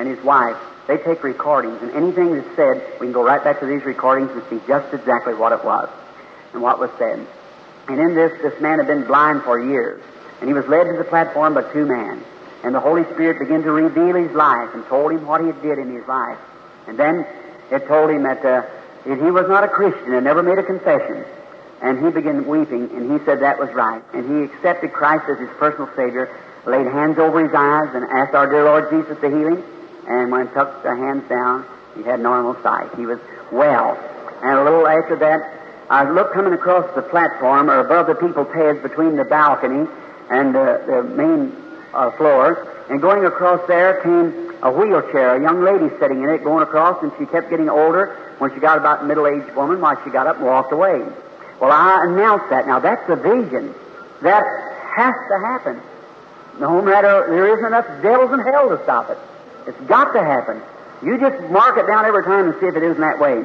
and his wife, they take recordings, and anything that's said, we can go right back to these recordings and see just exactly what it was and what was said. And in this, this man had been blind for years, and he was led to the platform by two men. And the Holy Spirit began to reveal his life and told him what he had did in his life. And then it told him that, uh, that he was not a Christian and never made a confession. And he began weeping, and he said that was right. And he accepted Christ as his personal Savior, laid hands over his eyes, and asked our dear Lord Jesus to heal him. And when he took the hands down, he had normal sight. He was well. And a little after that, I looked coming across the platform, or above the people's heads, between the balcony and uh, the main uh, floor, and going across there came a wheelchair, a young lady sitting in it, going across, and she kept getting older. When she got about middle-aged woman, why, she got up and walked away. Well, I announced that. Now, that's a vision. That has to happen. No matter, there isn't enough devils in hell to stop it. It's got to happen. You just mark it down every time and see if it isn't that way.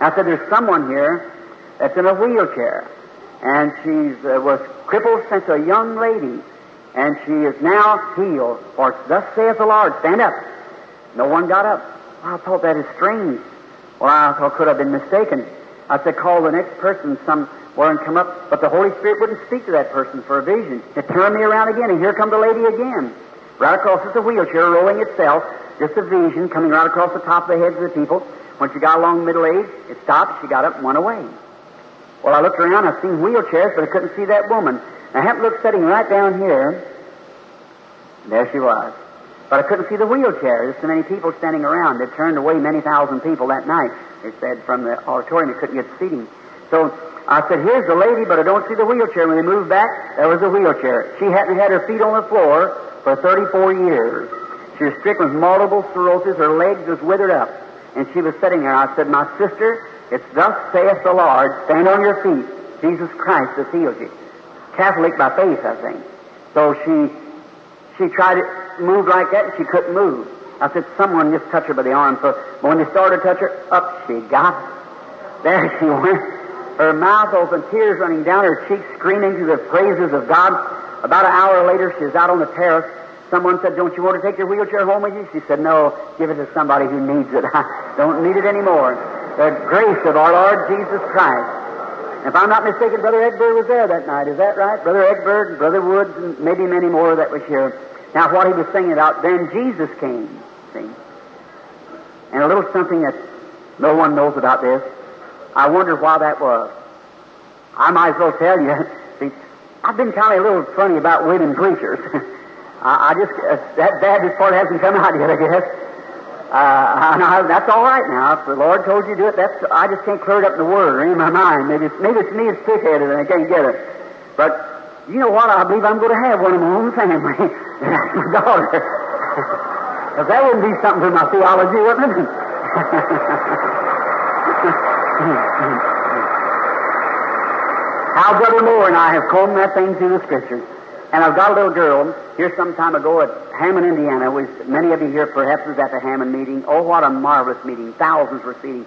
I said, there's someone here that's in a wheelchair, and she uh, was crippled since a young lady, and she is now healed. For thus saith the Lord, stand up. No one got up. I thought that is strange. Well, I thought could have been mistaken. I said, call the next person Some somewhere and come up. But the Holy Spirit wouldn't speak to that person for a vision. It turned me around again, and here come the lady again. Right across is a wheelchair rolling itself, just a vision coming right across the top of the heads of the people. When she got along middle age, it stopped, she got up and went away. Well, I looked around, I seen wheelchairs, but I couldn't see that woman. I happened to look sitting right down here. and There she was. But I couldn't see the wheelchair. There's so many people standing around. They turned away many thousand people that night. They said from the auditorium they couldn't get seating. So I said, here's the lady, but I don't see the wheelchair. When they moved back, there was a wheelchair. She hadn't had her feet on the floor for 34 years. She was stricken with multiple sclerosis. Her legs was withered up. And she was sitting there. I said, my sister, it's thus saith the Lord, stand on your feet. Jesus Christ has healed you. Catholic by faith, I think. So she, she tried to move like that and she couldn't move. I said, someone just touch her by the arm. So when they started to touch her, up she got. There she went. Her mouth open, tears running down her cheeks, screaming to the praises of God. About an hour later, she was out on the terrace. Someone said, Don't you want to take your wheelchair home with you? She said, No, give it to somebody who needs it. I don't need it anymore. The grace of our Lord Jesus Christ. If I'm not mistaken, Brother Ekberg was there that night. Is that right? Brother and Brother Woods and maybe many more that was here. Now, what he was singing about, then Jesus came. See? And a little something that no one knows about this. I wonder why that was. I might as well tell you. See, I've been kind of a little funny about women preachers. I, I, just, uh, that Baptist part hasn't come out yet, I guess. Uh, that's all right now. If the Lord told you to do it, that's, I just can't clear it up in the Word or in my mind. Maybe it's, maybe it's me that's thick-headed and I can't get it. But you know what? I believe I'm going to have one in my own family. my daughter. Because that wouldn't be something for my theology, wouldn't it? How Brother Moore and I have combed that thing through the Scriptures. And I've got a little girl here some time ago at Hammond, Indiana. Was many of you here perhaps was at the Hammond meeting. Oh, what a marvelous meeting! Thousands were seated.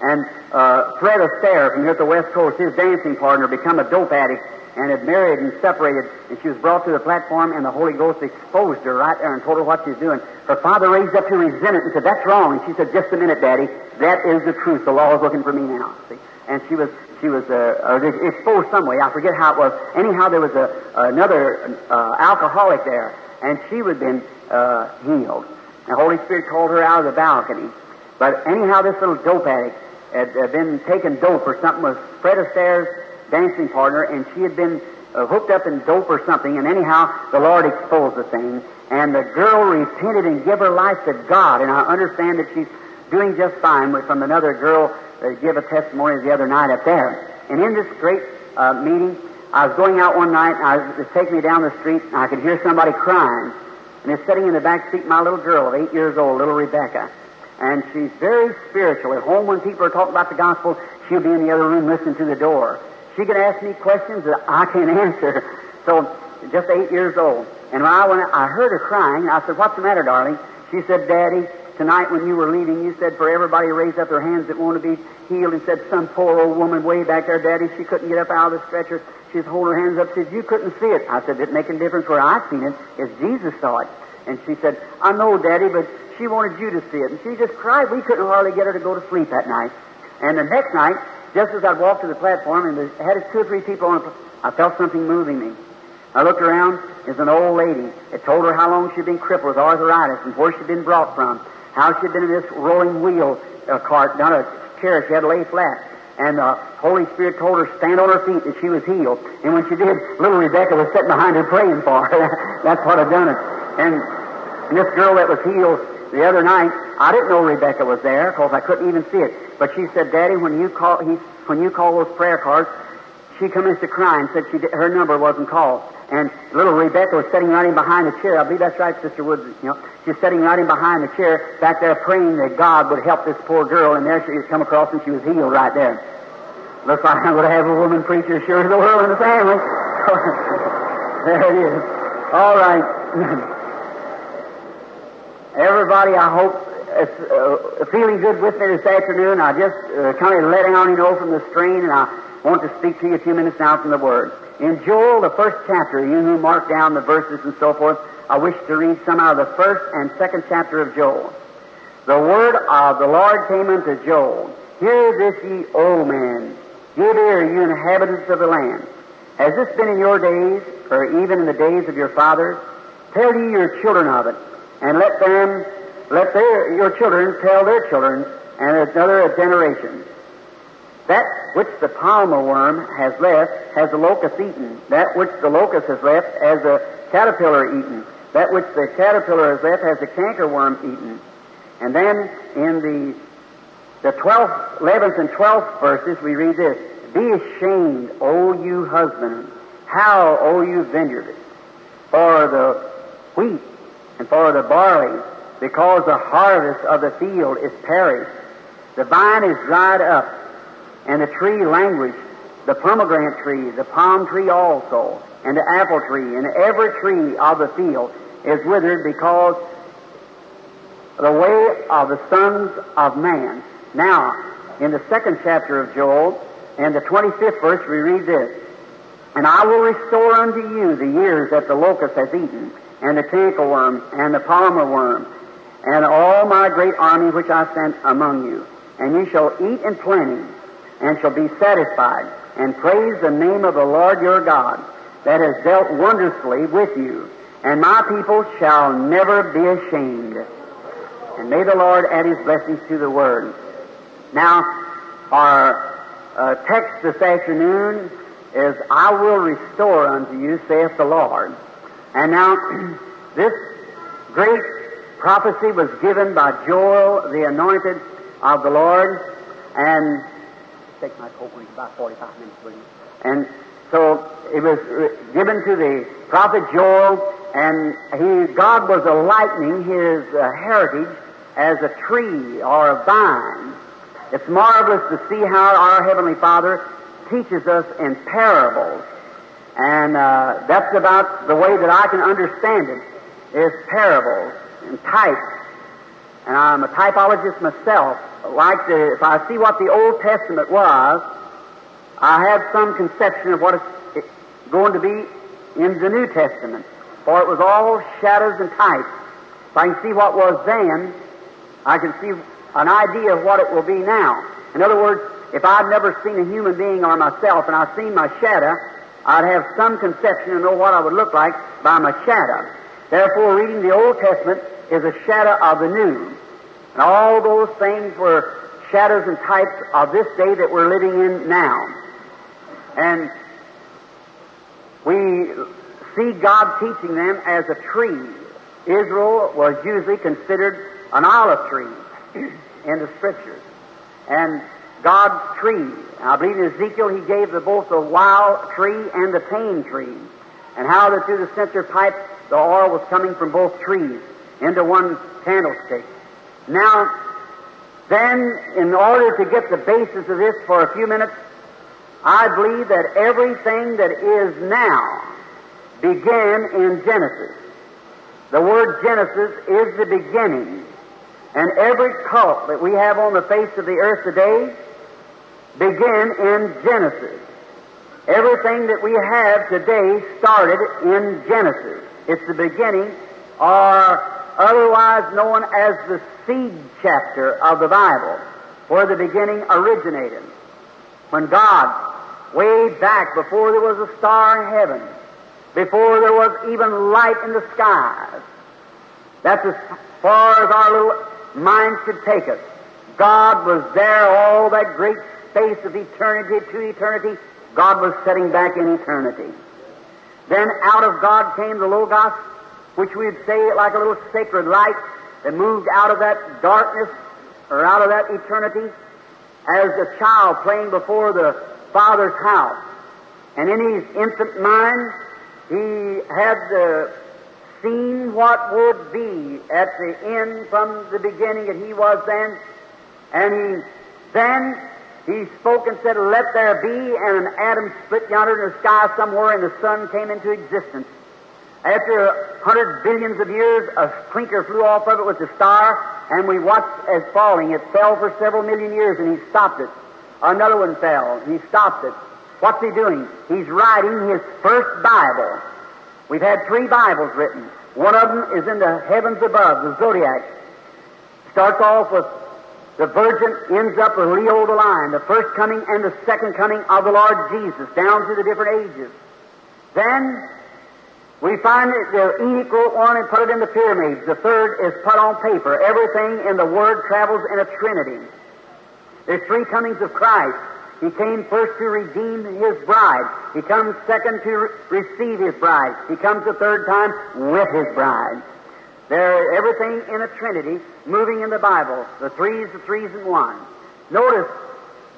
And uh, Fred Astaire from here at the West Coast, his dancing partner, become a dope addict and had married and separated. And she was brought to the platform, and the Holy Ghost exposed her right there and told her what she was doing. Her father raised up to resent it and said, "That's wrong." And she said, "Just a minute, Daddy. That is the truth. The law is looking for me now." See? And she was she was uh, uh, exposed some way. I forget how it was. Anyhow, there was a, another uh, alcoholic there, and she had been uh, healed. The Holy Spirit called her out of the balcony. But anyhow, this little dope addict had been taking dope or something was Fred Astaire's dancing partner, and she had been uh, hooked up in dope or something. And anyhow, the Lord exposed the thing, and the girl repented and gave her life to God. And I understand that she's doing just fine with from another girl uh, give a testimony the other night up there. And in this great uh, meeting, I was going out one night, and I was, was taking me down the street, and I could hear somebody crying. And it's sitting in the back seat, my little girl of eight years old, little Rebecca. And she's very spiritual. At home, when people are talking about the gospel, she'll be in the other room listening to the door. She could ask me questions that I can't answer. So, just eight years old. And when I, went, I heard her crying, I said, What's the matter, darling? She said, Daddy, Tonight, when you were leaving, you said for everybody to raise up their hands that want to be healed, and said some poor old woman way back there, Daddy, she couldn't get up out of the stretcher. She's holding her hands up. She Said you couldn't see it. I said it make a difference where I seen it, is Jesus saw it. And she said, I know, Daddy, but she wanted you to see it. And she just cried. We couldn't hardly get her to go to sleep that night. And the next night, just as I'd walked to the platform and had two or three people on I felt something moving me. I looked around, there's an old lady. It told her how long she'd been crippled with arthritis and where she'd been brought from, how she'd been in this rolling wheel uh, cart, not a chair, she had to lay flat. And the Holy Spirit told her stand on her feet that she was healed. And when she did, little Rebecca was sitting behind her praying for her. That's what I'd done it. And this girl that was healed the other night, I didn't know Rebecca was there because I couldn't even see it. But she said, Daddy, when you call, he, when you call those prayer cards, she commenced to cry and said she did, her number wasn't called. And little Rebecca was sitting right in behind the chair. I believe that's right, Sister Woods. You know, she's sitting right in behind the chair, back there praying that God would help this poor girl. And there she had come across, and she was healed right there. Looks like I'm going to have a woman preacher sure as the world in the family. there it is. All right. Everybody, I hope, uh, feeling good with me this afternoon. I just uh, kind of letting on, you know, from the strain, and I want to speak to you a few minutes now from the Word. In Joel, the first chapter, you who mark down the verses and so forth, I wish to read some out of the first and second chapter of Joel. The word of the Lord came unto Joel. Hear this, ye old men. Give ear, you inhabitants of the land. Has this been in your days, or even in the days of your fathers? Tell ye your children of it, and let them, let their, your children tell their children, and another generation. That which the palmer worm has left has the locust eaten. That which the locust has left has the caterpillar eaten. That which the caterpillar has left has the cankerworm eaten. And then in the the 12th, 11th and 12th verses we read this. Be ashamed, O you husband. How, O you vineyard, for the wheat and for the barley, because the harvest of the field is perished. The vine is dried up, and the tree languished, the pomegranate tree, the palm tree also, and the apple tree, and every tree of the field is withered because the way of the sons of man. Now, in the second chapter of Joel, and the 25th verse, we read this. And I will restore unto you the years that the locust has eaten, and the cankerworm, and the palmer worm, and all my great army which I sent among you. And you shall eat in plenty, and shall be satisfied, and praise the name of the Lord your God, that has dealt wondrously with you. And my people shall never be ashamed. And may the Lord add his blessings to the word. Now, our uh, text this afternoon is, I will restore unto you, saith the Lord. And now, this great prophecy was given by Joel, the anointed of the Lord, and take my coat about 45 minutes, will you? And so it was given to the prophet Joel, and he, God was enlightening his uh, heritage as a tree or a vine. It's marvelous to see how our Heavenly Father teaches us in parables. And uh, that's about the way that I can understand it, is parables and types. And I'm a typologist myself. Like the, if I see what the Old Testament was, I have some conception of what it's going to be in the New Testament. For it was all shadows and types. If I can see what was then, I can see an idea of what it will be now. In other words, if I'd never seen a human being or myself and I've seen my shadow, I'd have some conception and know what I would look like by my shadow. Therefore, reading the Old Testament is a shadow of the New. And all those things were shadows and types of this day that we're living in now. And we see God teaching them as a tree. Israel was usually considered an olive tree in the Scriptures. And God's tree. I believe in Ezekiel he gave the, both the wild tree and the tame tree. And how that through the censer pipe the oil was coming from both trees into one candlestick. Now, then, in order to get the basis of this for a few minutes, I believe that everything that is now began in Genesis. The word Genesis is the beginning. And every cult that we have on the face of the earth today began in Genesis. Everything that we have today started in Genesis. It's the beginning or otherwise known as the seed chapter of the Bible, where the beginning originated. When God, way back before there was a star in heaven, before there was even light in the skies, that's as far as our little mind could take us. God was there all that great space of eternity to eternity. God was setting back in eternity. Then out of God came the Logos, which we'd say like a little sacred light that moved out of that darkness or out of that eternity as a child playing before the Father's house. And in his infant mind, he had uh, seen what would be at the end from the beginning that he was then. And he then he spoke and said, Let there be, and an atom split yonder in the sky somewhere, and the sun came into existence. After a hundred billions of years, a twinkle flew off of it with a star, and we watched as falling. It fell for several million years, and he stopped it. Another one fell, he stopped it. What's he doing? He's writing his first Bible. We've had three Bibles written. One of them is in the heavens above, the zodiac. Starts off with the virgin ends up with Leo the lion, the first coming and the second coming of the Lord Jesus, down through the different ages. Then we find that the Enoch wrote one and put it in the pyramids. The third is put on paper. Everything in the Word travels in a trinity. There's three comings of Christ. He came first to redeem His bride. He comes second to re- receive His bride. He comes the third time with His bride. There, everything in a Trinity moving in the Bible. The threes, the threes, and one. Notice,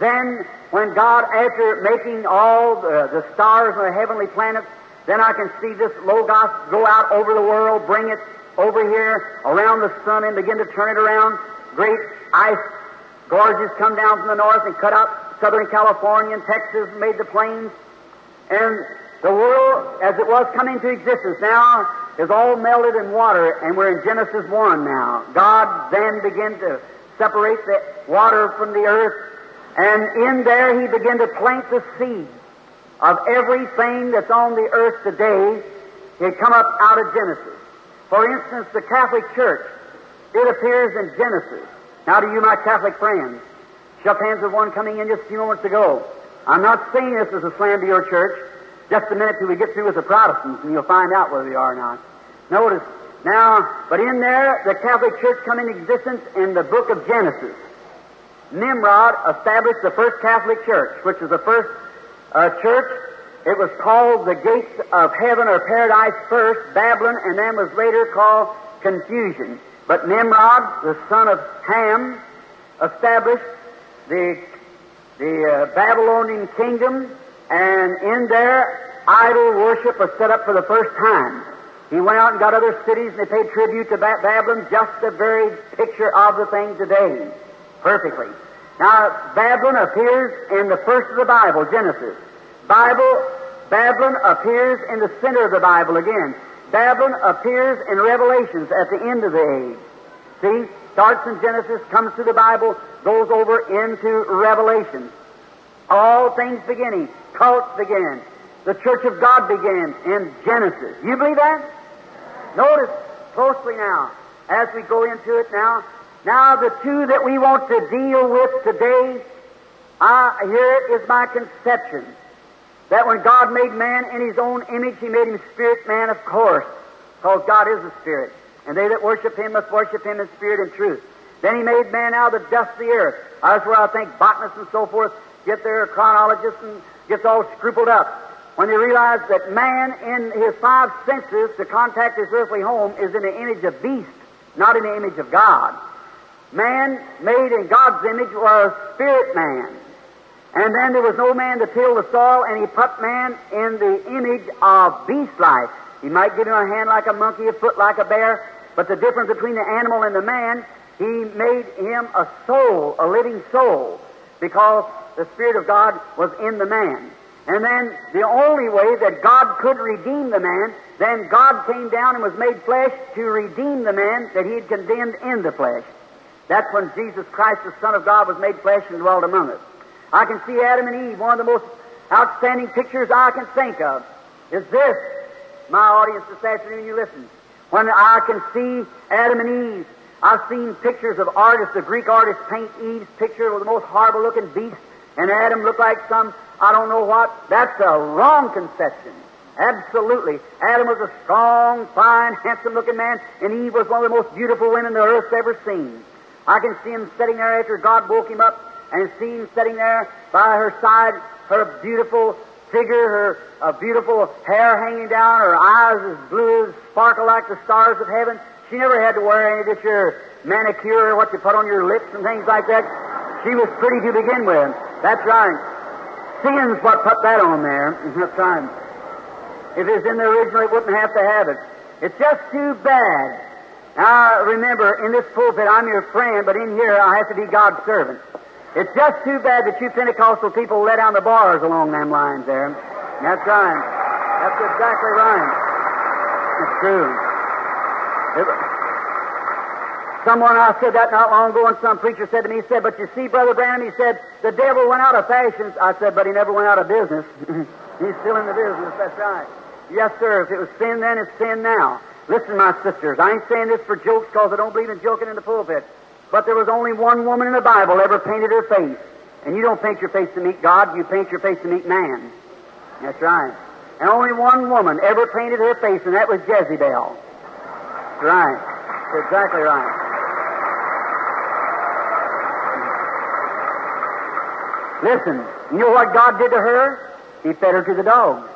then, when God, after making all the, the stars and the heavenly planets, then I can see this Logos go out over the world, bring it over here around the sun, and begin to turn it around. Great ice gorges come down from the north and cut out Southern California and Texas and made the plains. And the world, as it was coming to existence, now is all melted in water, and we're in Genesis 1 now. God then began to separate the water from the earth, and in there He began to plant the seed of everything that's on the earth today. It come up out of Genesis. For instance, the Catholic Church, it appears in Genesis. Now, to you, my Catholic friends, shook hands with one coming in just a few moments ago. I'm not saying this as a slam to your church. Just a minute till we get through with the Protestants, and you'll find out whether they are or not. Notice now, but in there, the Catholic Church come into existence in the book of Genesis. Nimrod established the first Catholic Church, which is the first uh, church. It was called the gates of heaven or paradise first, Babylon, and then was later called confusion. But Nimrod, the son of Ham, established the the uh, Babylonian kingdom, and in there, idol worship was set up for the first time. He went out and got other cities, and they paid tribute to ba- Babylon, just the very picture of the thing today, perfectly. Now, Babylon appears in the first of the Bible, Genesis. Bible, Babylon appears in the center of the Bible again. Babylon appears in Revelations at the end of the age. See, starts in Genesis, comes to the Bible, goes over into Revelation. All things beginning, cults began. The Church of God began in Genesis. You believe that? Notice closely now, as we go into it now. Now, the two that we want to deal with today, uh, here is my conception. That when God made man in His own image, He made him spirit man, of course, because God is a spirit. And they that worship Him must worship Him in spirit and truth. Then He made man out of the dust of the earth. That's where I think botanists and so forth get their chronologists and gets all scrupled up. When they realize that man in his five senses to contact his earthly home is in the image of beast, not in the image of God. Man made in God's image was spirit man. And then there was no man to till the soil, and he put man in the image of beast life. He might give him a hand like a monkey, a foot like a bear, but the difference between the animal and the man, he made him a soul, a living soul, because the Spirit of God was in the man. And then the only way that God could redeem the man, then God came down and was made flesh to redeem the man that he had condemned in the flesh. That's when Jesus Christ, the Son of God, was made flesh and dwelt among us. I can see Adam and Eve, one of the most outstanding pictures I can think of is this. My audience this afternoon, you listen. when I can see Adam and Eve. I've seen pictures of artists, the Greek artists paint Eve's picture with the most horrible looking beast, and Adam looked like some, I don't know what. That's a wrong conception. Absolutely. Adam was a strong, fine, handsome looking man, and Eve was one of the most beautiful women the earth's ever seen. I can see him sitting there after God woke him up, and see him sitting there by her side, her beautiful figure, her uh, beautiful hair hanging down, her eyes as blue as sparkle like the stars of heaven. She never had to wear any of this your manicure or what you put on your lips and things like that. She was pretty to begin with. That's right. Sin's what put that on there. That's right. If it was in the original, it wouldn't have to have it. It's just too bad. Now, remember, in this pulpit, I'm your friend, but in here, I have to be God's servant. It's just too bad that you Pentecostal people let down the bars along them lines there. That's right. That's exactly right. It's true. It, someone I said that not long ago, and some preacher said to me, he said, "But you see, Brother Branham," he said, "the devil went out of fashion." I said, "But he never went out of business. He's still in the business." That's right. Yes, sir. If it was sin then, it's sin now. Listen, my sisters, I ain't saying this for jokes because I don't believe in joking in the pulpit. But there was only one woman in the Bible ever painted her face. And you don't paint your face to meet God, you paint your face to meet man. That's right. And only one woman ever painted her face, and that was Jezebel. Right. That's exactly right. Listen, you know what God did to her? He fed her to the dogs.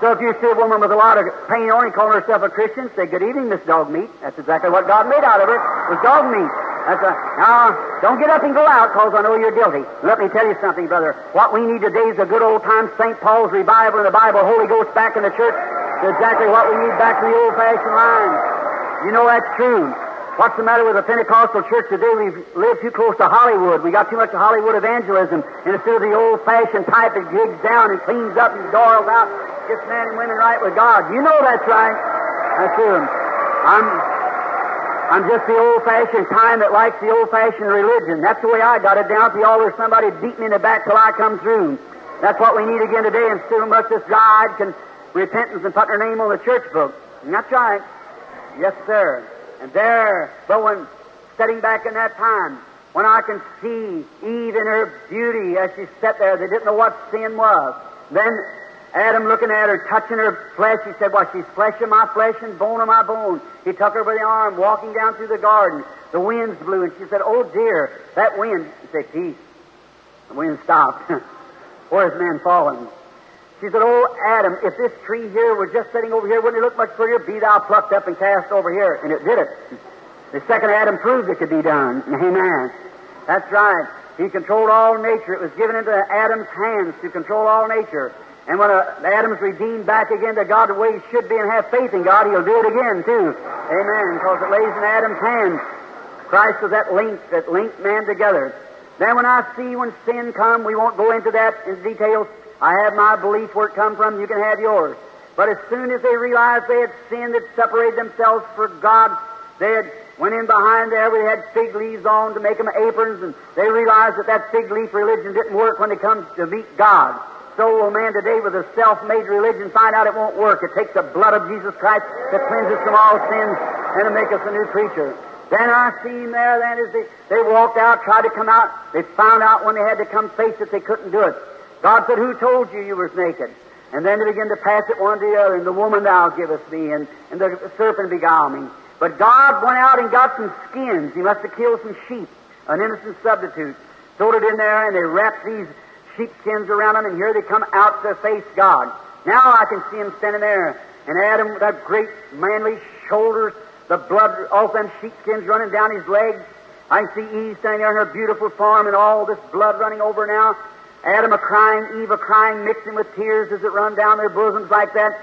So if you see a woman with a lot of paint on and calling herself a Christian, say, Good evening, Miss Dog Meat. That's exactly what God made out of her, was dog meat. That's a, now, don't get up and go out, because I know you're guilty. Let me tell you something, brother. What we need today is a good old time St. Paul's revival in the Bible, Holy Ghost back in the church. It's exactly what we need back to the old fashioned lines. You know that's true. What's the matter with the Pentecostal church today? We've lived too close to Hollywood. We got too much of Hollywood evangelism. And instead of the old fashioned type that digs down and cleans up and doils out, gets men and women right with God. You know that's right. That's true. I'm, I'm just the old fashioned kind that likes the old fashioned religion. That's the way I got it down at the altar. Somebody beat me in the back till I come through. That's what we need again today. And so much this bride can repentance and put her name on the church book. And that's right. Yes, sir. And there, but when sitting back in that time, when I can see Eve in her beauty as she sat there, they didn't know what sin was. Then Adam looking at her, touching her flesh, he said, Well, she's flesh of my flesh and bone of my bone. He took her by the arm, walking down through the garden. The winds blew, and she said, Oh dear, that wind. He said, Peace. The wind stopped. Where's man fallen? She said, Oh, Adam, if this tree here were just sitting over here, wouldn't it look much prettier? Be thou plucked up and cast over here. And it did it. The second Adam proved it could be done. Amen. That's right. He controlled all nature. It was given into Adam's hands to control all nature. And when uh, Adam's redeemed back again to God the way he should be and have faith in God, he'll do it again, too. Amen. Because it lays in Adam's hands. Christ was that link that linked man together. Then when I see when sin come, we won't go into that in details. I have my belief where it come from, you can have yours. But as soon as they realized they had sinned, had separated themselves from God, they had went in behind there, we had fig leaves on to make them aprons, and they realized that that fig leaf religion didn't work when it comes to meet God. So will man today with a self-made religion find out it won't work. It takes the blood of Jesus Christ to cleanse us from all sins and to make us a new creature. Then I seen there then as they, they walked out, tried to come out, they found out when they had to come face it, they couldn't do it. God said, Who told you you was naked? And then they begin to pass it one to the other, and the woman thou givest me, and, and the serpent beguiled me. But God went out and got some skins. He must have killed some sheep, an innocent substitute. Throwed it in there, and they wrapped these sheepskins around them, and here they come out to face God. Now I can see him standing there, and Adam with that great manly shoulders, the blood off them sheepskins running down his legs. I can see Eve standing there in her beautiful form, and all this blood running over now. Adam a crying, Eve a crying, mixing with tears as it run down their bosoms like that.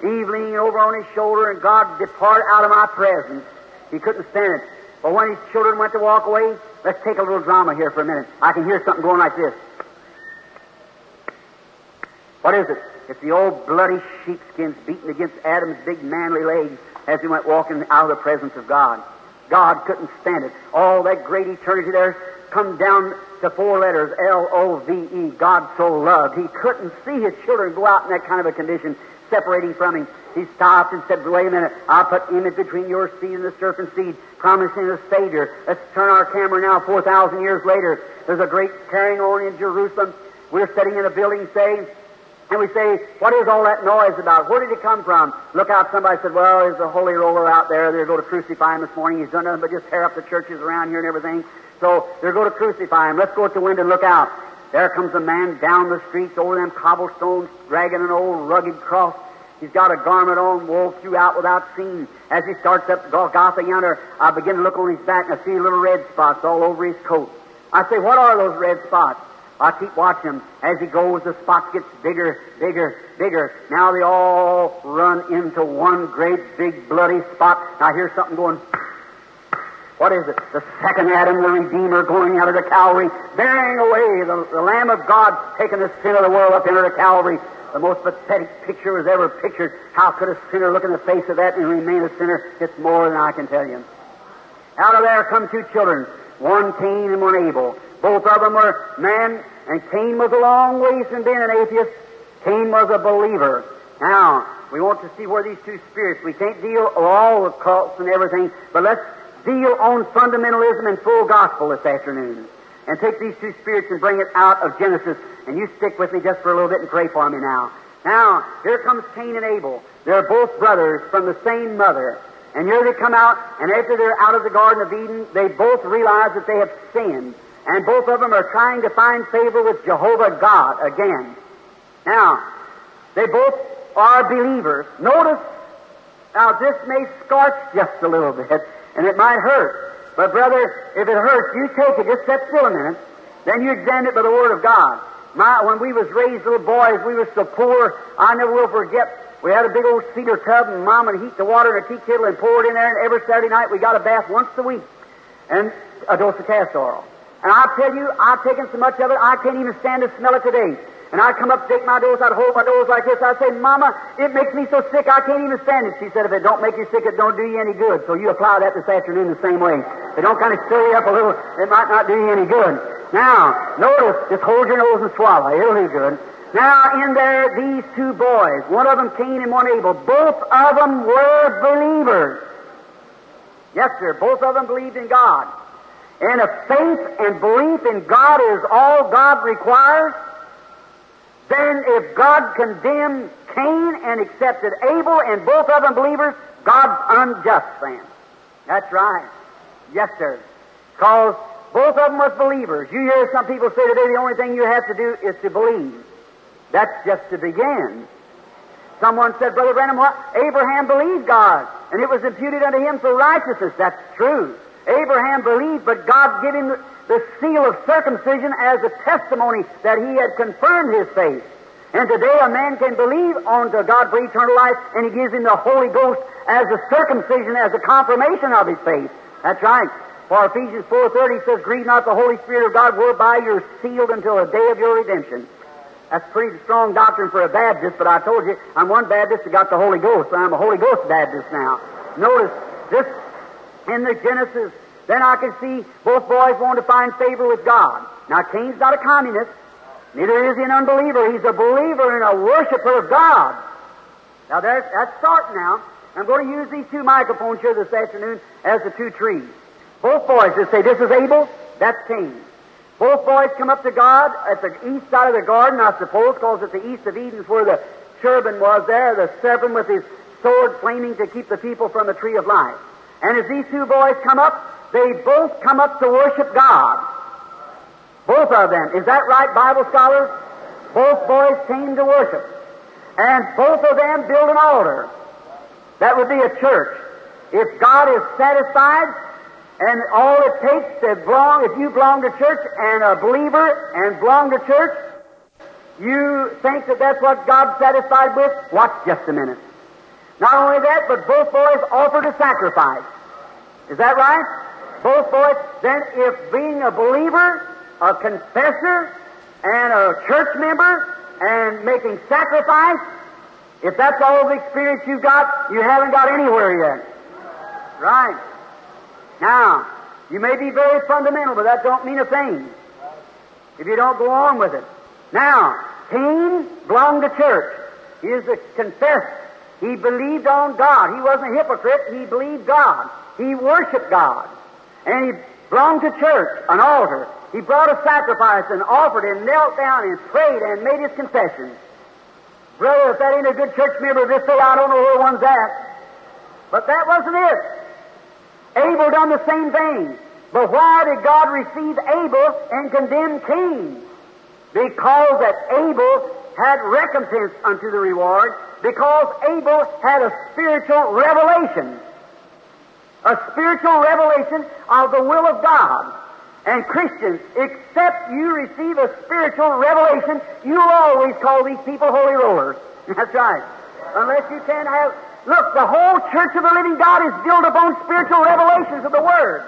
Eve leaning over on his shoulder, and God depart out of my presence. He couldn't stand it. But when his children went to walk away, let's take a little drama here for a minute. I can hear something going like this. What is it? It's the old bloody sheepskins beating against Adam's big manly legs as he went walking out of the presence of God. God couldn't stand it. All that great eternity there come down to four letters, L-O-V-E, God so loved. He couldn't see his children go out in that kind of a condition, separating from him. He stopped and said, Wait a minute, I'll put image between your seed and the serpent's seed, promising a Savior. Let's turn our camera now 4,000 years later. There's a great carrying on in Jerusalem. We're sitting in a building, say, and we say, what is all that noise about? Where did it come from? Look out, somebody said, well, there's a holy roller out there. They're going to crucify him this morning. He's done nothing but just tear up the churches around here and everything. So they're going to crucify him. Let's go at the window and look out. There comes a man down the streets over them cobblestones, dragging an old rugged cross. He's got a garment on, wove throughout without seam. As he starts up Golgotha yonder, I begin to look on his back and I see little red spots all over his coat. I say, what are those red spots? I keep watching him. As he goes, the spots gets bigger, bigger, bigger. Now they all run into one great big bloody spot. I hear something going. What is it? The second Adam, the Redeemer, going out of the Calvary, bearing away the, the Lamb of God, taking the sin of the world up into the Calvary. The most pathetic picture was ever pictured. How could a sinner look in the face of that and remain a sinner? It's more than I can tell you. Out of there come two children, one Cain and one Abel. Both of them were men, and Cain was a long ways from being an atheist. Cain was a believer. Now, we want to see where these two spirits, we can't deal all the cults and everything, but let's deal on fundamentalism and full gospel this afternoon. And take these two spirits and bring it out of Genesis. And you stick with me just for a little bit and pray for me now. Now, here comes Cain and Abel. They're both brothers from the same mother. And here they come out, and after they're out of the Garden of Eden, they both realize that they have sinned. And both of them are trying to find favor with Jehovah God again. Now, they both are believers. Notice, now this may scorch just a little bit, and it might hurt. But brother, if it hurts, you take it. Just sit still a minute. Then you examine it by the Word of God. My, when we was raised little boys, we was so poor, I never will forget. We had a big old cedar tub, and Mom would heat the water in a tea kettle and pour it in there, and every Saturday night we got a bath once a week, and a dose of castor oil. And I tell you, I've taken so much of it, I can't even stand to smell it today. And I'd come up, take my dose, I'd hold my dose like this. I'd say, Mama, it makes me so sick, I can't even stand it. She said, if it don't make you sick, it don't do you any good. So you apply that this afternoon the same way. If it don't kind of stir you up a little, it might not do you any good. Now, notice, just hold your nose and swallow. It'll do good. Now, in there, these two boys, one of them Cain and one Abel, both of them were believers. Yes, sir, both of them believed in God. And if faith and belief in God is all God requires, then if God condemned Cain and accepted Abel and both of them believers, God's unjust then. That's right. Yes, sir. Because both of them was believers. You hear some people say today the only thing you have to do is to believe. That's just to begin. Someone said, Brother Branham, what? Abraham believed God, and it was imputed unto him for righteousness. That's true. Abraham believed, but God gave him the seal of circumcision as a testimony that he had confirmed his faith. And today a man can believe unto God for eternal life, and he gives him the Holy Ghost as a circumcision, as a confirmation of his faith. That's right. For Ephesians 4.30 says, Grieve not the Holy Spirit of God, whereby you're sealed until the day of your redemption. That's pretty strong doctrine for a Baptist, but I told you, I'm one Baptist that got the Holy Ghost, so I'm a Holy Ghost Baptist now. Notice, this in the Genesis, then I can see both boys want to find favor with God. Now, Cain's not a communist. Neither is he an unbeliever. He's a believer and a worshiper of God. Now, there's, that's starting now. I'm going to use these two microphones here this afternoon as the two trees. Both boys just say, This is Abel, that's Cain. Both boys come up to God at the east side of the garden, I suppose, because at the east of Eden is where the cherubim was there, the serpent with his sword flaming to keep the people from the tree of life. And as these two boys come up, they both come up to worship God. Both of them. Is that right, Bible scholars? Both boys came to worship. And both of them build an altar. That would be a church. If God is satisfied, and all it takes to belong, if you belong to church and a believer and belong to church, you think that that's what God's satisfied with? Watch just a minute. Not only that, but both boys offered a sacrifice. Is that right? Both boys. Then, if being a believer, a confessor, and a church member, and making sacrifice, if that's all the experience you've got, you haven't got anywhere yet. Right. Now, you may be very fundamental, but that don't mean a thing if you don't go on with it. Now, Cain belonged to church. He is a confessed He believed on God. He wasn't a hypocrite. He believed God. He worshiped God. And he belonged to church, an altar. He brought a sacrifice and offered and knelt down and prayed and made his confession. Brother, if that ain't a good church member, this day, I don't know where one's at. But that wasn't it. Abel done the same thing. But why did God receive Abel and condemn Cain? Because that Abel had recompense unto the reward, because Abel had a spiritual revelation. A spiritual revelation of the will of God. And Christians, except you receive a spiritual revelation, you'll always call these people holy rollers. That's right. Unless you can have. Look, the whole church of the living God is built upon spiritual revelations of the Word.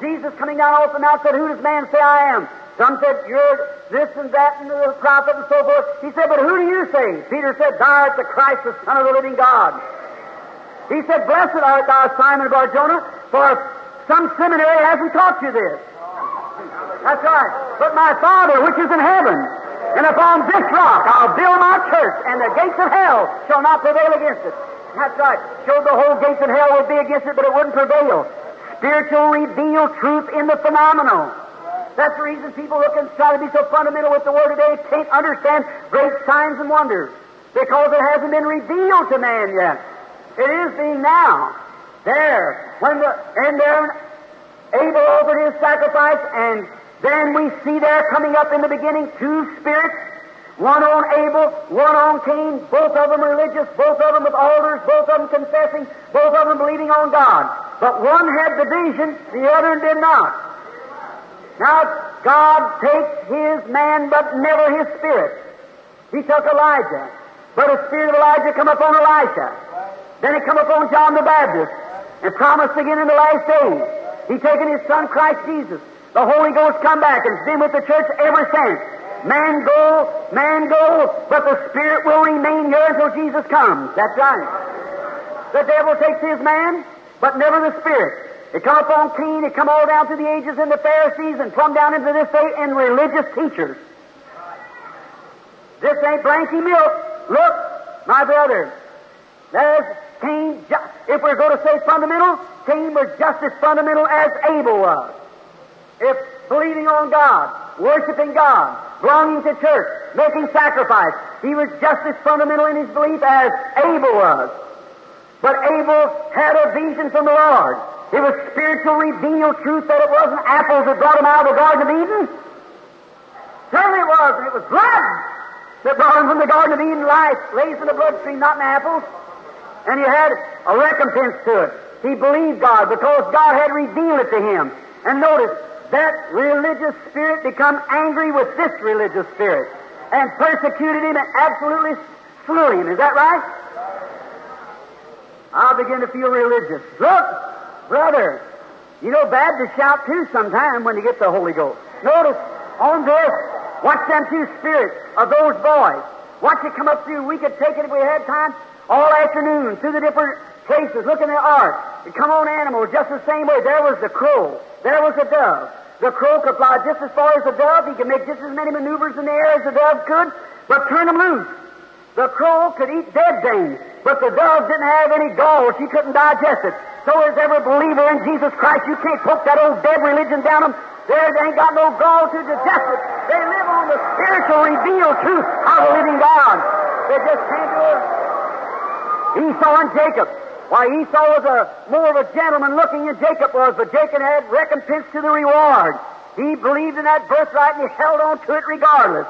Jesus coming down off the mount said, Who does man say I am? Some said, You're this and that and the prophet and so forth. He said, But who do you say? Peter said, Thou art the Christ, the Son of the living God. He said, Blessed art thou, Simon Barjona, for some seminary hasn't taught you this. That's right. But my Father, which is in heaven, and upon this rock I'll build my church, and the gates of hell shall not prevail against it. That's right. Showed the whole gates of hell would be against it, but it wouldn't prevail. Spiritual revealed truth in the phenomenal. That's the reason people look and try to be so fundamental with the Word today, can't understand great signs and wonders. Because it hasn't been revealed to man yet. It is being now. There. When the, and then Abel offered his sacrifice, and then we see there coming up in the beginning two spirits, one on Abel, one on Cain, both of them religious, both of them with altars, both of them confessing, both of them believing on God. But one had the vision, the other did not. Now, God takes His man, but never His spirit. He took Elijah, but the spirit of Elijah come upon Elisha. Then it come upon John the Baptist, and promised again in the last days. He taken His Son Christ Jesus. The Holy Ghost come back and been with the church ever since. Man go, man go, but the Spirit will remain here until Jesus comes. That's right. The devil takes his man, but never the Spirit. It come upon Cain, it come all down through the ages in the Pharisees and plumb down into this day in religious teachers. This ain't blanky milk. Look, my brother, there's Cain. If we're going to say fundamental, Cain was just as fundamental as Abel was. If believing on God, worshiping God, belonging to church, making sacrifice, he was just as fundamental in his belief as Abel was. But Abel had a vision from the Lord. It was spiritual revealed truth that it wasn't apples that brought him out of the Garden of Eden. Certainly it was, and it was blood that brought him from the Garden of Eden life, lays in the bloodstream, not in apples. And he had a recompense to it. He believed God because God had revealed it to him. And notice, that religious spirit become angry with this religious spirit and persecuted him and absolutely slew him. Is that right? I'll begin to feel religious. Look, Brother, you know, bad to shout too sometime when you get the Holy Ghost. Notice on this, watch them two spirits of those boys. Watch it come up through. We could take it if we had time all afternoon through the different places, look in the ark. It come on animals just the same way. There was the crow. There was the dove. The crow could fly just as far as the dove. He could make just as many maneuvers in the air as the dove could, but turn them loose. The crow could eat dead things, but the dove didn't have any gall. She couldn't digest it. So is every believer in Jesus Christ. You can't poke that old dead religion down them. They ain't got no gall to digest it. They live on the spiritual revealed truth of the living God. They just can't do it. Esau and Jacob. Why, Esau was a more of a gentleman looking than Jacob was, but Jacob had recompense to the reward. He believed in that birthright and he held on to it regardless.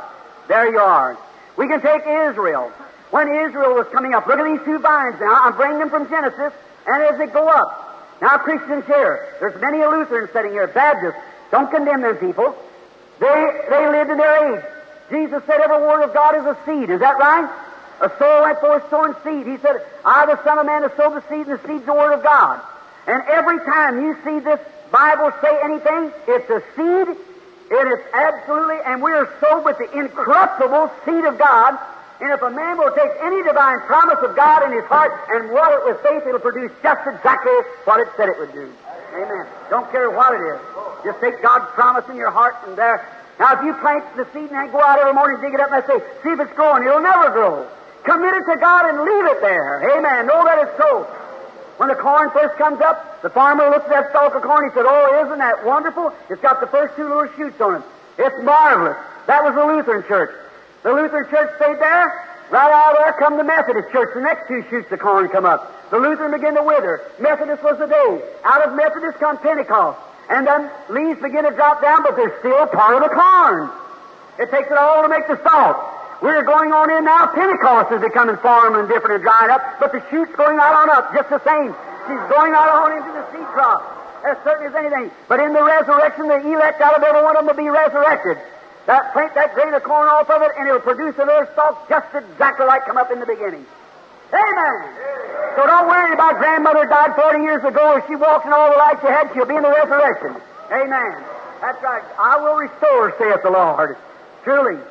There you are. We can take Israel. When Israel was coming up, look at these two vines now. I'm bringing them from Genesis and as they go up. Now, Christians here, there's many a Lutheran sitting here, Baptists. Don't condemn them people. They, they lived in their age. Jesus said every word of God is a seed. Is that right? A soul went forth sowing seed. He said, I, the Son of Man, have sowed the seed, and the seed's the Word of God. And every time you see this Bible say anything, it's a seed. It is absolutely, and we are sowed with the incorruptible seed of God, and if a man will take any divine promise of God in his heart and water it with faith, it'll produce just exactly what it said it would do. Amen. Don't care what it is. Just take God's promise in your heart and there. Now, if you plant the seed and then go out every morning and dig it up and say, see if it's growing, it'll never grow. Commit it to God and leave it there. Amen. Know that it's so. When the corn first comes up, the farmer looks at that stalk of corn. He said, "Oh, isn't that wonderful? It's got the first two little shoots on it. It's marvelous." That was the Lutheran church. The Lutheran church stayed there. Right out of there come the Methodist church. The next two shoots of corn come up. The Lutheran began to wither. Methodist was the day. Out of Methodist come Pentecost. And then leaves begin to drop down, but they're still part of the corn. It takes it all to make the salt. We're going on in now. Pentecost is becoming formed and different and drying up, but the shoot's going out on up just the same. She's going out on into the seed crop as certain as anything. But in the resurrection, the elect out of every one of them will be resurrected. That plant that grain of corn off of it, and it'll produce another stalk just exactly like come up in the beginning. Amen. So don't worry about grandmother died 40 years ago. If she walks in all the light she had, she'll be in the resurrection. Amen. That's right. I will restore, saith the Lord. Truly.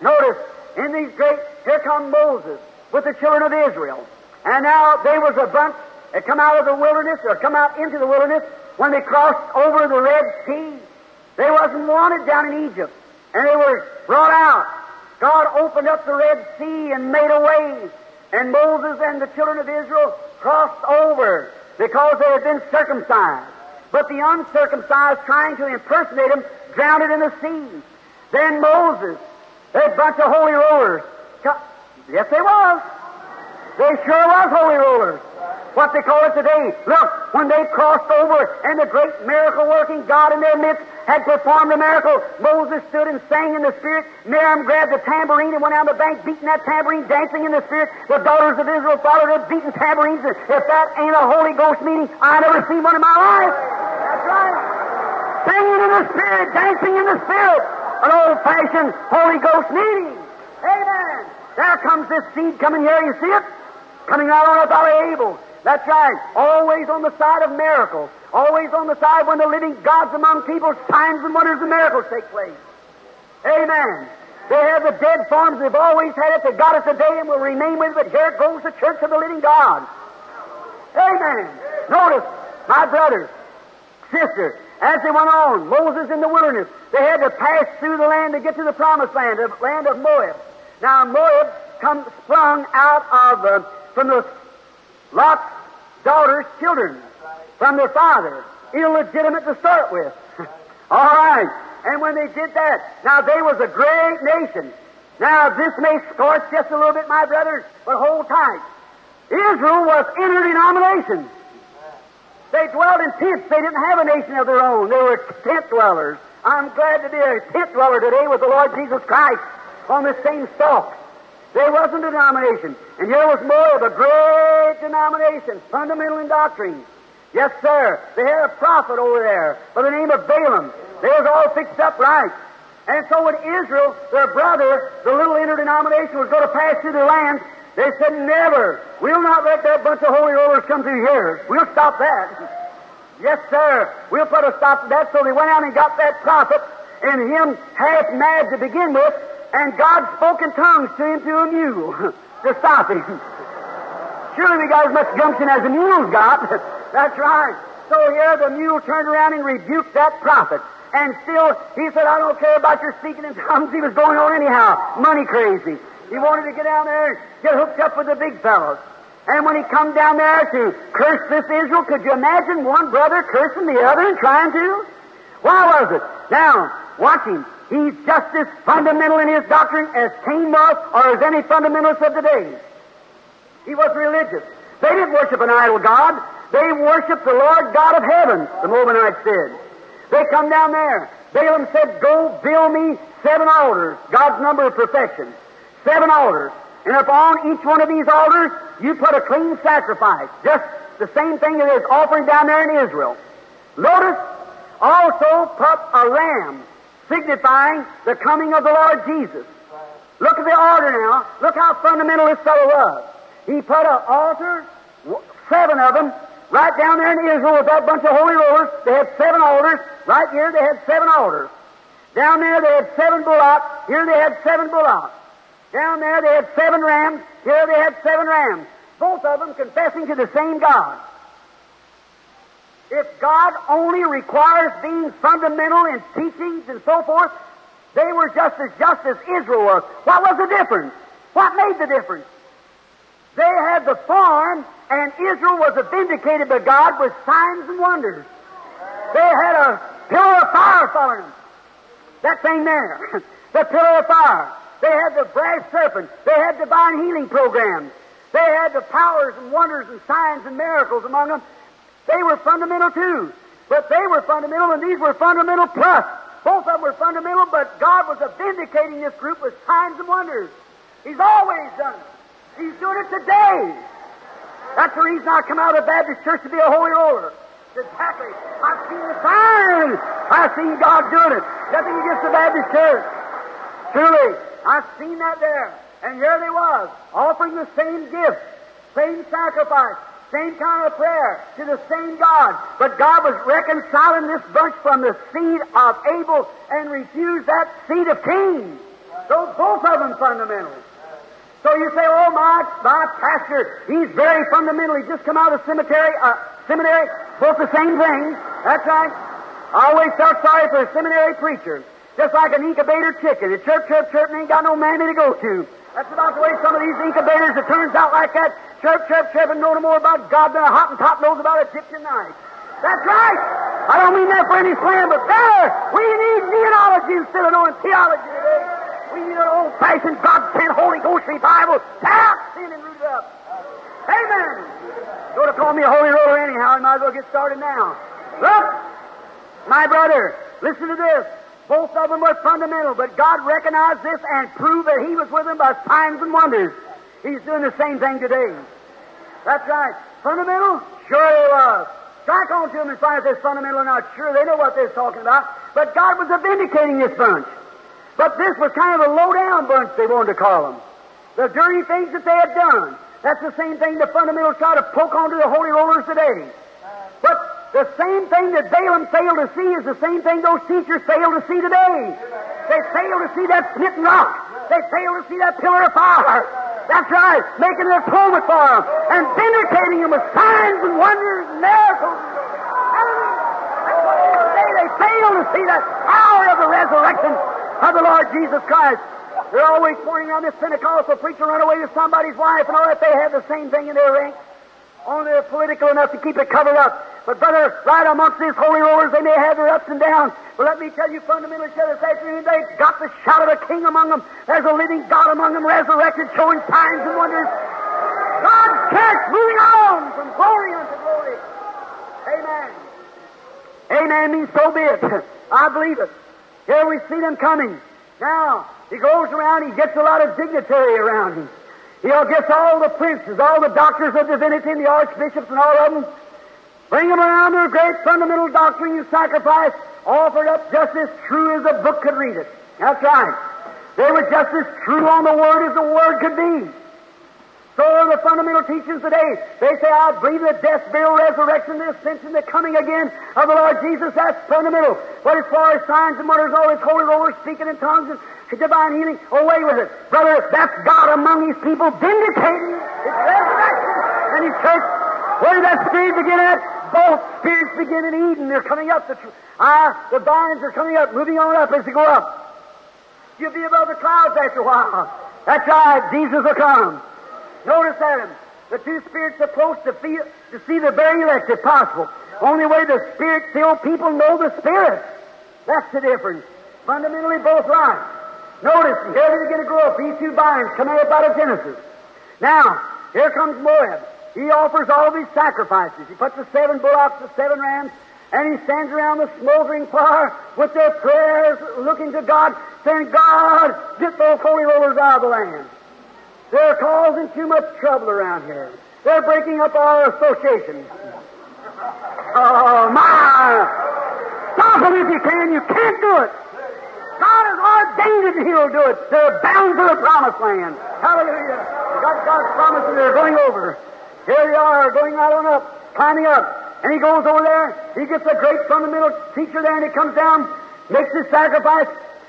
Notice, in these great, here come Moses with the children of Israel. And now they was a bunch that come out of the wilderness, or come out into the wilderness, when they crossed over the Red Sea. They wasn't wanted down in Egypt. And they were brought out. God opened up the Red Sea and made a way. And Moses and the children of Israel crossed over because they had been circumcised. But the uncircumcised, trying to impersonate them, drowned in the sea. Then Moses, that bunch of holy rollers, yes, they was. They sure was holy rollers what they call it today. Look, when they crossed over and the great miracle working God in their midst had performed a miracle, Moses stood and sang in the Spirit. Miriam grabbed the tambourine and went down the bank beating that tambourine, dancing in the Spirit. The daughters of Israel followed her, beating tambourines. If that ain't a Holy Ghost meeting, I never seen one in my life. That's right. Singing in the Spirit, dancing in the Spirit. An old-fashioned Holy Ghost meeting. Amen. There comes this seed coming here. You see it? Coming out on a valley Abel. That's right. Always on the side of miracles. Always on the side when the living God's among people, signs and wonders and miracles take place. Amen. They have the dead forms. They've always had it. They got it today and will remain with it. But here goes the church of the living God. Amen. Notice, my brothers, sisters, as they went on, Moses in the wilderness, they had to pass through the land to get to the promised land, the land of Moab. Now, Moab come sprung out of uh, from the Lot's daughters' children from their father, illegitimate to start with. All right. And when they did that, now they was a great nation. Now this may scorch just a little bit, my brothers, but hold tight. Israel was interdenomination. They dwelled in tents. They didn't have a nation of their own. They were tent dwellers. I'm glad to be a tent dweller today with the Lord Jesus Christ on the same stalk. There wasn't a denomination. And here was more of a great denomination, fundamental in doctrine. Yes, sir. They had a prophet over there by the name of Balaam. They was all fixed up right. And so when Israel, their brother, the little interdenomination, was going to pass through the land, they said, Never. We'll not let that bunch of holy rollers come through here. We'll stop that. yes, sir. We'll put a stop to that. So they went out and got that prophet, and him half mad to begin with, and God spoke in tongues to him through a mule to stop him. Surely we got as much gumption as the mule's got. That's right. So here the mule turned around and rebuked that prophet. And still, he said, I don't care about your speaking in tongues. He was going on anyhow, money crazy. He wanted to get down there and get hooked up with the big fellows. And when he come down there to curse this Israel, could you imagine one brother cursing the other and trying to? Why was it? Now, watch him. He's just as fundamental in his doctrine as Cain was or as any fundamentalist of today. He was religious. They didn't worship an idol God. They worshiped the Lord God of heaven, the Moabites did. They come down there. Balaam said, Go build me seven altars, God's number of perfection. Seven altars. And upon each one of these altars, you put a clean sacrifice. Just the same thing that is offering down there in Israel. Notice, also put a ram signifying the coming of the Lord Jesus. Look at the order now. Look how fundamental this fellow was. He put an altar, seven of them, right down there in Israel with that bunch of holy rollers. They had seven altars. Right here they had seven altars. Down there they had seven bullocks. Here they had seven bullocks. Down there they had seven rams. Here they had seven rams. Both of them confessing to the same God. If God only requires being fundamental in teachings and so forth, they were just as just as Israel was. What was the difference? What made the difference? They had the farm, and Israel was vindicated by God with signs and wonders. They had a pillar of fire following them. That thing there, the pillar of fire. They had the brass serpent. They had divine healing programs. They had the powers and wonders and signs and miracles among them. They were fundamental too. But they were fundamental and these were fundamental plus. Both of them were fundamental, but God was vindicating this group with signs and wonders. He's always done it. He's doing it today. That's the reason I come out of Baptist church to be a holy roller. Exactly. I've seen the signs. I've seen God doing it. Nothing against the Baptist church. Truly, I've seen that there. And here they was, offering the same gift, same sacrifice, same kind of prayer to the same God. But God was reconciling this bunch from the seed of Abel and refused that seed of Cain. So both of them fundamental. So you say, oh, my, my pastor, he's very fundamental. He just come out of cemetery, uh, seminary, both the same thing. That's right. I always felt sorry for a seminary preacher. Just like an incubator chicken. It's chirp, chirp, chirp, and ain't got no mammy to go to. That's about the way some of these incubators, it turns out like that. Chirp, chirp, chirp, and know no more about God than a Hottentot knows about Egyptian knife. That's right. I don't mean that for any slam, but there, we need neonology instead of knowing theology today. We need an old-fashioned, God-sent, Holy Ghost revival. Tap sin and root it up. Amen. Go to call me a holy roller anyhow, I might as well get started now. Look, my brother, listen to this. Both of them were fundamental, but God recognized this and proved that He was with them by signs and wonders. He's doing the same thing today. That's right. Fundamental? Sure He was. Strike on to them and find if they're fundamental or not. Sure, they know what they're talking about. But God was vindicating this bunch. But this was kind of a low-down bunch, they wanted to call them. The dirty things that they had done. That's the same thing the fundamentals try to poke onto the holy rollers today. But the same thing that Balaam failed to see is the same thing those teachers fail to see today. They fail to see that smitten rock. They fail to see that pillar of fire. That's right, making an atonement for them and vindicating them with signs and wonders and miracles. They fail to see the power of the resurrection of the Lord Jesus Christ. They're always pointing on this Pentecostal preacher run away with somebody's wife and all that. They have the same thing in their ranks. Only they're political enough to keep it covered up. But, brother, right amongst these holy rollers, they may have their ups and downs. But let me tell you fundamentally, this afternoon, they've got the shout of a king among them. There's a living God among them, resurrected, showing signs and wonders. God's church moving on from glory unto glory. Amen. Amen means so be it. I believe it. Here we see them coming. Now, he goes around, he gets a lot of dignitary around him. He'll get all the princes, all the doctors of divinity, and the archbishops, and all of them. Bring them around to a great fundamental doctrine and sacrifice, offered up just as true as a book could read it. That's right. They were just as true on the Word as the Word could be. So are the fundamental teachings today. They say, I believe the death, burial, resurrection, the ascension, the coming again of the Lord Jesus. That's fundamental. But as far as signs and wonders, all this holy rollers speaking in tongues and divine healing, away with it. Brother, that's God among His people vindicating His resurrection and His church. Where did that spirit begin at? Both spirits begin in Eden. They're coming up. The, tr- uh, the vines are coming up, moving on up as they go up. You'll be above the clouds after a while. That's right. Jesus will come. Notice that. The two spirits close to, feel, to see the very elect if possible. Only way the spirit-filled people know the Spirit. That's the difference. Fundamentally both right. Notice, here they're going to grow up. These two vines coming up out of Genesis. Now, here comes Moab. He offers all these sacrifices. He puts the seven bullocks, the seven rams, and he stands around the smoldering fire with their prayers, looking to God, saying, God, get those holy rollers out of the land. They're causing too much trouble around here. They're breaking up our associations. Oh, my! Stop them if you can. You can't do it. God has ordained it and He'll do it. They're bound for the promised land. Hallelujah. God, God's promise and they're going over. Here they are, going right on up, climbing up. And he goes over there, he gets a great fundamental teacher there, and he comes down, makes his sacrifice.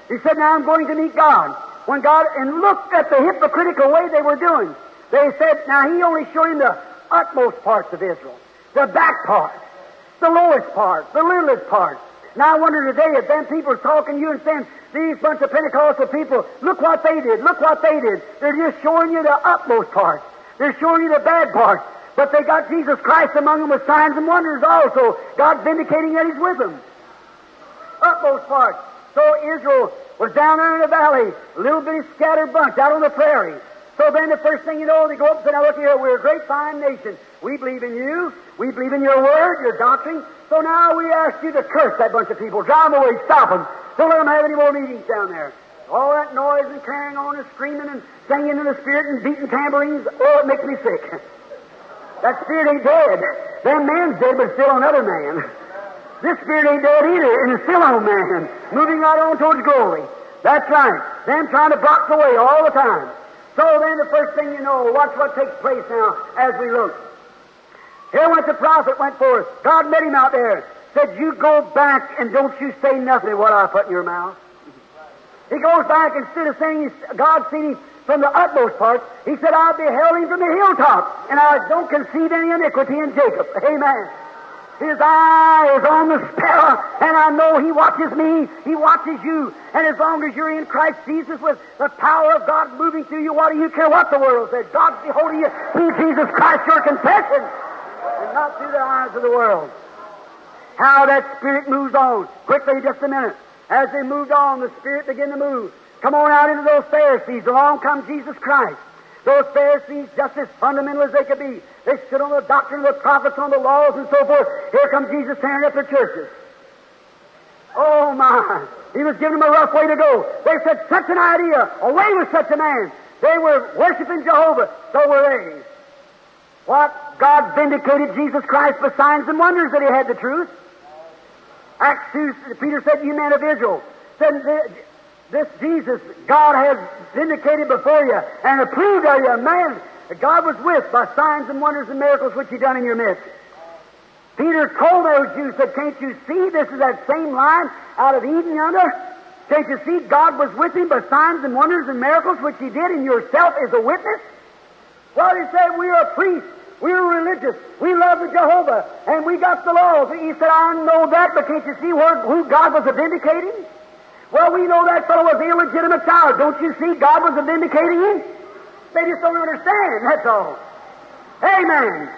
He said, Now I'm going to meet God. When God, and look at the hypocritical way they were doing. They said, Now he only showed him the utmost parts of Israel, the back part, the lowest part, the littlest part. Now I wonder today if them people are talking to you and saying, these bunch of Pentecostal people, look what they did, look what they did. They're just showing you the utmost part. They're showing you the bad part. But they got Jesus Christ among them with signs and wonders also. God vindicating that He's with them. Utmost part. So Israel was down there in the valley, a little bitty scattered bunch out on the prairie. So then the first thing you know, they go up and say, now look here, we're a great fine nation. We believe in you. We believe in your word, your doctrine. So now we ask you to curse that bunch of people. Drive them away. Stop them. Don't let them have any more meetings down there. All that noise and carrying on and screaming and singing in the spirit and beating tambourines, oh, it makes me sick. That spirit ain't dead. That man's dead, but still another man. This spirit ain't dead either, and it's still on man, moving right on towards glory. That's right. Them trying to block the way all the time. So then the first thing you know, watch what takes place now as we look. Here went the prophet, went forth. God met him out there. Said, you go back and don't you say nothing of what I put in your mouth. He goes back instead of saying God seen him from the utmost parts, he said, I beheld him from the hilltop, and I don't conceive any iniquity in Jacob. Amen. His eye is on the sparrow, and I know He watches me. He watches you. And as long as you're in Christ Jesus with the power of God moving through you, what do you care what the world says? God beholding you through Jesus Christ, your confession, and not through the eyes of the world. How that Spirit moves on. Quickly, just a minute. As they moved on, the Spirit began to move. Come on out into those Pharisees. Along comes Jesus Christ. Those Pharisees, just as fundamental as they could be, they stood on the doctrine of the prophets, on the laws, and so forth. Here comes Jesus tearing up their churches. Oh my! He was giving them a rough way to go. They said, such an idea, away with such a man. They were worshiping Jehovah, so were they. What? God vindicated Jesus Christ by signs and wonders that he had the truth. Acts 2, Peter said, You men of Israel, said, this Jesus God has vindicated before you and approved of you, man that God was with by signs and wonders and miracles which He done in your midst. Peter told those Jews, said, Can't you see this is that same line out of Eden yonder? Can't you see God was with him by signs and wonders and miracles which He did, and yourself is a witness? Well, He said, We are priests. We are religious. We love the Jehovah. And we got the laws. He said, I know that, but can't you see where, who God was vindicating? Well, we know that fellow was an illegitimate child. Don't you see God was vindicating him? They just don't understand, that's all. Amen.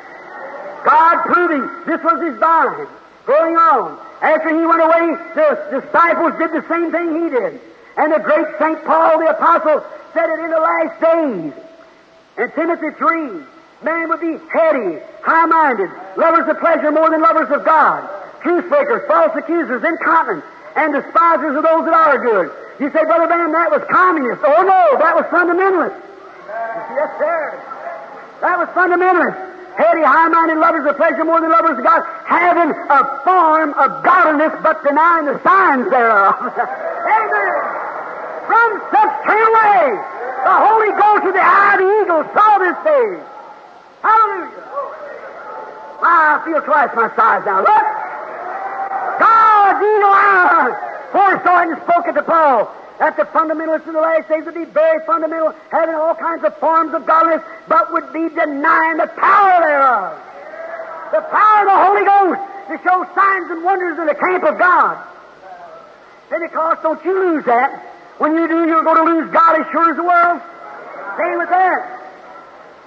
God proving this was his vine Going on. After he went away, the disciples did the same thing he did. And the great St. Paul the Apostle said it in the last days. In Timothy 3, man would be heady, high-minded, lovers of pleasure more than lovers of God, truth breakers, false accusers, incontinent, and despisers of those that are good. You say, Brother Branham, that was communist. Oh no, that was fundamentalist. Yes, sir. That was fundamentalist. Heady, high-minded lovers of pleasure more than lovers of God, having a form of godliness but denying the signs thereof. Amen. From such turn away. The Holy Ghost with the of the eagle saw this day. Hallelujah. I feel twice my size now. Look. God, God's eagle eye foresaw it and spoke it to Paul that the fundamentalists in the last days would be very fundamental, having all kinds of forms of godliness, but would be denying the power thereof. The power of the Holy Ghost to show signs and wonders in the camp of God. Pentecost, don't you lose that. When you do, you're going to lose God as sure as the world. Stay with that.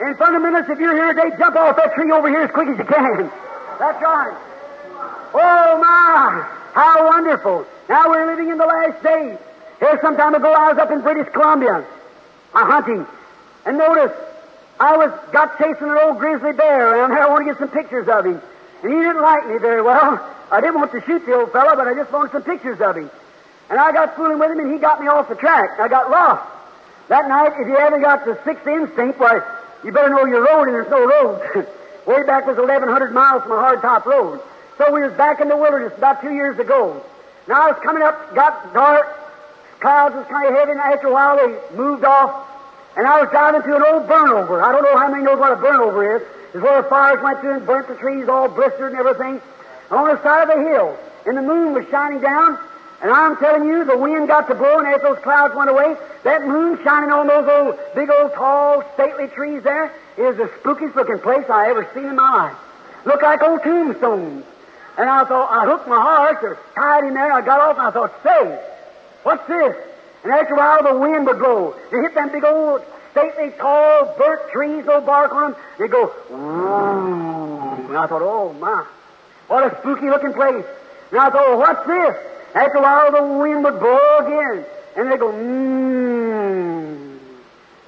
And fundamentalists, if you're here today, jump off that tree over here as quick as you can. That's right. Oh my, how wonderful. Now we're living in the last days. Here, some time ago, I was up in British Columbia, a hunting, and notice I was got chasing an old grizzly bear around here. I want to get some pictures of him, and he didn't like me very well. I didn't want to shoot the old fellow, but I just wanted some pictures of him. And I got fooling with him, and he got me off the track. I got lost. That night, if you haven't got the sixth instinct, why, you better know your road, and there's no road. Way back was 1,100 miles from a hardtop road. So we was back in the wilderness about two years ago. Now I was coming up, got dark, clouds was kind of heavy, and after a while they moved off, and I was driving through an old burnover. I don't know how many knows what a burnover is. It's where the fires went through and burnt the trees all blistered and everything. On the side of the hill, and the moon was shining down, and I'm telling you, the wind got to blow, and as those clouds went away, that moon shining on those old, big old, tall, stately trees there is the spookiest looking place I ever seen in my life. Look like old tombstones. And I thought, I hooked my horse or tied him there, and I got off, and I thought, say, What's this? And after a while, the wind would blow. It hit them big old stately, tall, burnt trees, no bark on them. They go, Woo. and I thought, oh my, what a spooky looking place. And I thought, what's this? After a while, the wind would blow again, and they go, mmm.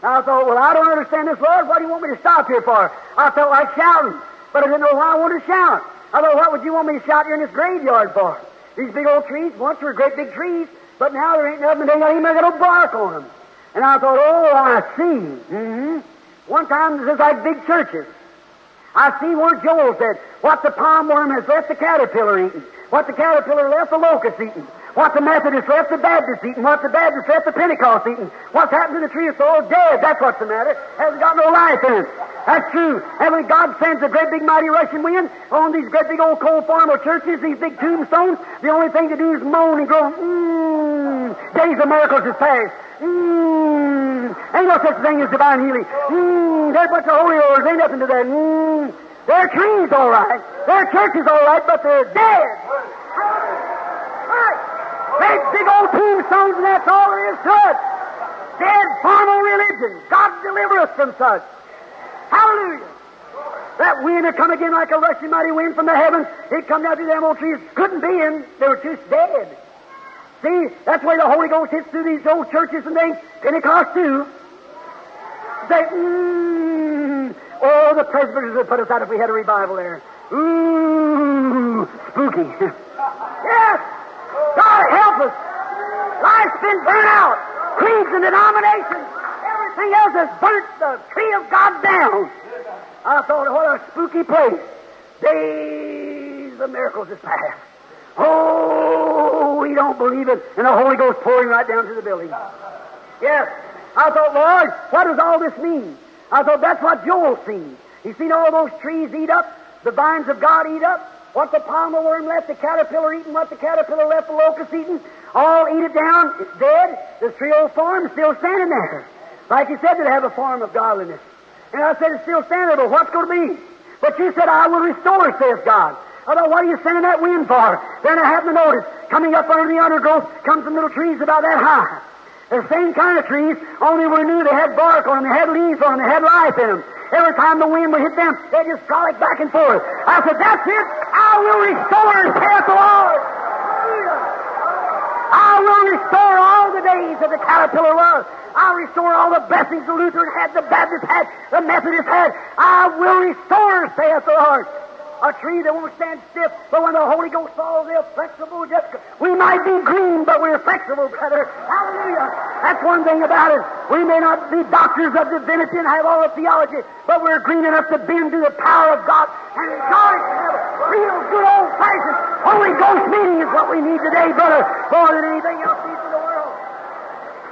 I thought, well, I don't understand this, Lord. What do you want me to stop here for? I felt like shouting, but I didn't know why I wanted to shout. I thought, what would you want me to shout here in this graveyard for? These big old trees once were great big trees, but now there ain't nothing. They ain't even got no bark on them. And I thought, oh, I see. Mm-hmm. One time, this is like big churches. I see where Joel said, what the palmer worm has left the caterpillar eating, what the caterpillar left the locust eating, what the Methodists left the Baptist eating, what the Baptist left the Pentecost eating, what's happened to the tree of soul? Dead. That's what's the matter. Hasn't got no life in it. That's true. And when God sends a great big mighty rushing wind on these great big old coal farm or churches, these big tombstones, the only thing to do is moan and groan. Mmm. Days of miracles is past. Mmm. Ain't no such thing as divine healing. Mmm. A bunch of holy rollers. Ain't nothing to that. Mmm. They're trees, all right. They're churches, all right, but they're dead. Great big old tombstones, and that's all there is to it. Dead formal religion. God deliver us from such. Hallelujah. That wind had come again like a rushing mighty wind from the heavens. It come down through them old trees. Couldn't be in. They were just dead. See, that's where the Holy Ghost hits through these old churches and things. Pentecost too. They, mm, oh, the presbyters would put us out if we had a revival there. Ooh, spooky. yes, Help us. Life's been burnt out. Creeds and denominations. Everything else has burnt the tree of God down. I thought, what a spooky place. Days of miracles is past. Oh, we don't believe it. And the Holy Ghost pouring right down to the building. Yes. I thought, Lord, what does all this mean? I thought that's what Joel seen. He's seen all those trees eat up, the vines of God eat up, what the palmer worm left, the caterpillar eating, what the caterpillar left, the locust eating, all eat it down. It's dead. This tree old farm still standing there. Like you said, to have a farm of godliness. And I said, it's still standing there, but what's going to be? But you said, I will restore, it. says God. I thought, what are you sending that wind for? Then I happened to notice, coming up under the undergrowth, come some little trees about that high. The same kind of trees, only we knew they had bark on them, they had leaves on them, they had life in them. Every time the wind would hit them, they'd just frolic back and forth. I said, that's it. I will restore, saith the Lord. I will restore all the days that the caterpillar was. I'll restore all the blessings the Lutheran had, the Baptist had, the Methodist had. I will restore, saith the Lord a tree that won't stand stiff, but when the Holy Ghost falls, they're flexible. Just we might be green, but we're flexible, brother. Hallelujah. That's one thing about us. We may not be doctors of divinity and have all the theology, but we're green enough to bend to the power of God and it. Real good old fashioned Holy Ghost meeting is what we need today, brother, more than anything else needs in the world.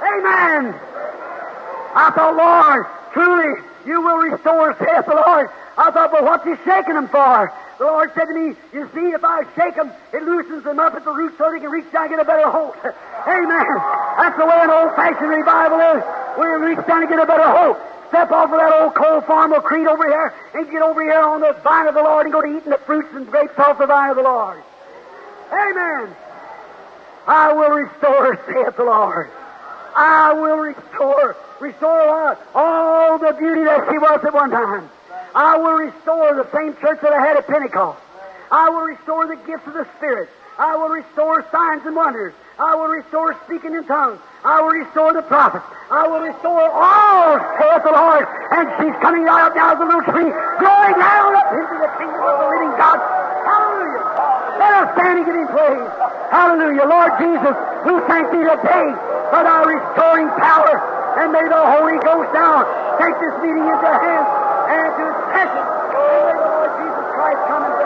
Amen. I thought, Lord, truly, you will restore, saith the Lord. I thought, but what's he shaking them for? The Lord said to me, You see, if I shake them, it loosens them up at the root so they can reach down and get a better hold. Amen. That's the way an old fashioned revival is. We reach down and get a better hold. Step off of that old cold farmer creed over here and get over here on the vine of the Lord and go to eating the fruits and grapes off the vine of the Lord. Amen. I will restore, saith the Lord. I will restore. Restore? All the beauty that she was at one time. I will restore the same church that I had at Pentecost. I will restore the gifts of the Spirit. I will restore signs and wonders. I will restore speaking in tongues. I will restore the prophets. I will restore all, saith the Lord. And she's coming out now a little tree, growing down up into the kingdom of the living God. Hallelujah. Let us stand and give him praise. Hallelujah. Lord Jesus, we thank thee today for thy restoring power. And may the Holy Ghost now take this meeting into hands and to its passion. And may the Lord Jesus Christ come and